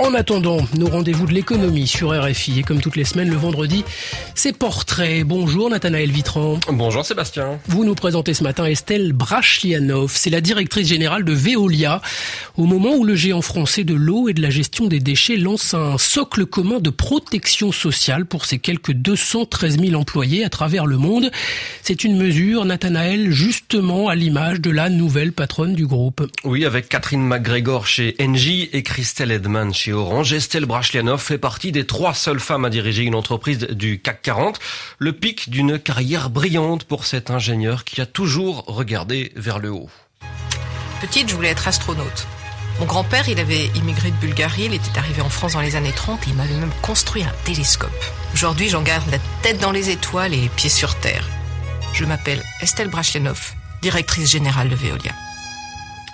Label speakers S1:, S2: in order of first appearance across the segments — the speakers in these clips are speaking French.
S1: En attendant, nos rendez-vous de l'économie sur RFI et comme toutes les semaines le vendredi, c'est portrait. Bonjour Nathanaël Vitran.
S2: Bonjour Sébastien.
S1: Vous nous présentez ce matin Estelle Brachlianov, c'est la directrice générale de Veolia. Au moment où le géant français de l'eau et de la gestion des déchets lance un socle commun de protection sociale pour ses quelques 213 000 employés à travers le monde, c'est une mesure, Nathanaël, justement à l'image de la nouvelle patronne du groupe.
S2: Oui, avec Catherine McGregor chez Engie et Christelle Edman chez Orange, Estelle Brachlianov fait partie des trois seules femmes à diriger une entreprise du CAC 40. Le pic d'une carrière brillante pour cet ingénieur qui a toujours regardé vers le haut.
S3: Petite, je voulais être astronaute. Mon grand-père, il avait immigré de Bulgarie, il était arrivé en France dans les années 30 et il m'avait même construit un télescope. Aujourd'hui, j'en garde la tête dans les étoiles et les pieds sur terre. Je m'appelle Estelle Brachlianov, directrice générale de Veolia.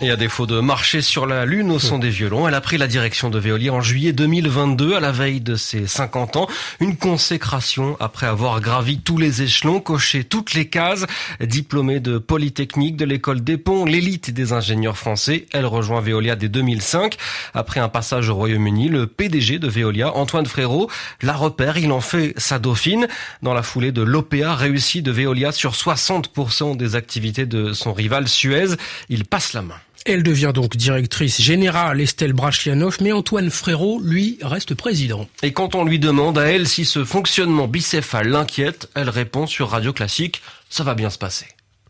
S2: Et à défaut de marcher sur la Lune au son des violons, elle a pris la direction de Veolia en juillet 2022, à la veille de ses 50 ans. Une consécration après avoir gravi tous les échelons, coché toutes les cases. Diplômée de Polytechnique, de l'école des ponts, l'élite des ingénieurs français, elle rejoint Veolia dès 2005. Après un passage au Royaume-Uni, le PDG de Veolia, Antoine Frérot, la repère, il en fait sa dauphine. Dans la foulée de l'OPA réussi de Veolia sur 60% des activités de son rival Suez, il passe la main.
S1: Elle devient donc directrice générale Estelle Brachlianov, mais Antoine Frérot, lui, reste président.
S2: Et quand on lui demande à elle si ce fonctionnement bicéphale l'inquiète, elle répond sur Radio Classique, ça va bien se passer.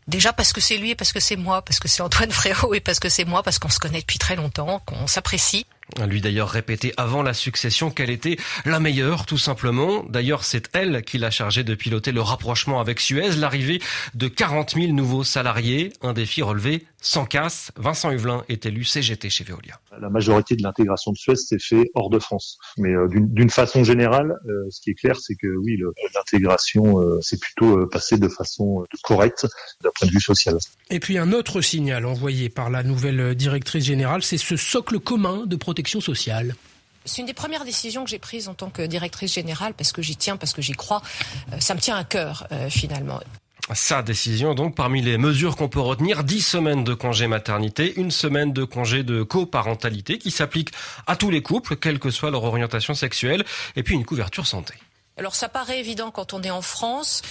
S3: Déjà parce que c'est lui et parce que c'est moi, parce que c'est Antoine Frérot et parce que c'est moi, parce qu'on se connaît depuis très longtemps, qu'on s'apprécie.
S2: Lui d'ailleurs répétait avant la succession qu'elle était la meilleure, tout simplement. D'ailleurs, c'est elle qui l'a chargé de piloter le rapprochement avec Suez, l'arrivée de 40 000 nouveaux salariés, un défi relevé sans casse. Vincent Huvelin est élu CGT chez Veolia.
S4: La majorité de l'intégration de Suez s'est fait hors de France. Mais euh, d'une façon générale, euh, ce qui est clair, c'est que oui, l'intégration euh, s'est plutôt euh, passée de façon euh, correcte d'un point de vue social.
S1: Et puis un autre signal envoyé par la nouvelle directrice générale, c'est ce socle commun de protection sociale.
S3: C'est une des premières décisions que j'ai prises en tant que directrice générale parce que j'y tiens, parce que j'y crois. Ça me tient à cœur finalement.
S2: Sa décision, donc, parmi les mesures qu'on peut retenir, 10 semaines de congé maternité, une semaine de congé de coparentalité qui s'applique à tous les couples, quelle que soit leur orientation sexuelle, et puis une couverture santé.
S3: Alors ça paraît évident quand on est en France.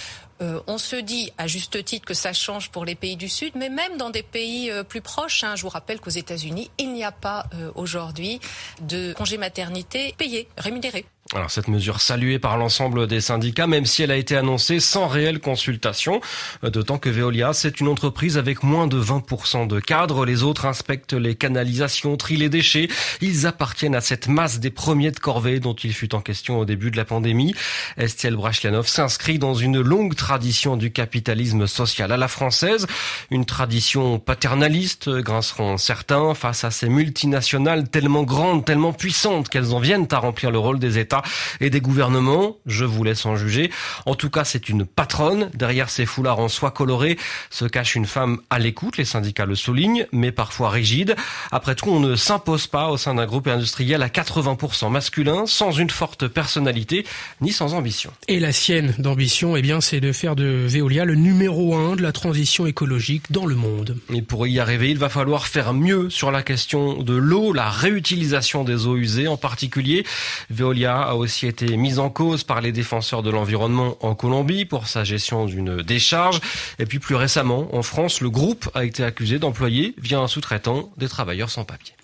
S3: Euh, on se dit à juste titre que ça change pour les pays du Sud, mais même dans des pays euh, plus proches, hein, je vous rappelle qu'aux États-Unis, il n'y a pas euh, aujourd'hui de congé maternité payé, rémunéré.
S2: Alors cette mesure saluée par l'ensemble des syndicats, même si elle a été annoncée sans réelle consultation, d'autant que Veolia, c'est une entreprise avec moins de 20% de cadres. Les autres inspectent les canalisations, trient les déchets. Ils appartiennent à cette masse des premiers de corvée dont il fut en question au début de la pandémie. Estelle Brachlianov s'inscrit dans une longue tradition du capitalisme social à la française, une tradition paternaliste, grinceront certains, face à ces multinationales tellement grandes, tellement puissantes qu'elles en viennent à remplir le rôle des États et des gouvernements. Je vous laisse en juger. En tout cas, c'est une patronne. Derrière ces foulards en soie colorée se cache une femme à l'écoute, les syndicats le soulignent, mais parfois rigide. Après tout, on ne s'impose pas au sein d'un groupe industriel à 80% masculin, sans une forte personnalité, ni sans ambition.
S1: Et la sienne d'ambition, eh bien, c'est de faire de Veolia le numéro un de la transition écologique dans le monde.
S2: Et pour y arriver, il va falloir faire mieux sur la question de l'eau, la réutilisation des eaux usées en particulier. Veolia a aussi été mise en cause par les défenseurs de l'environnement en Colombie pour sa gestion d'une décharge. Et puis plus récemment, en France, le groupe a été accusé d'employer, via un sous-traitant, des travailleurs sans papier.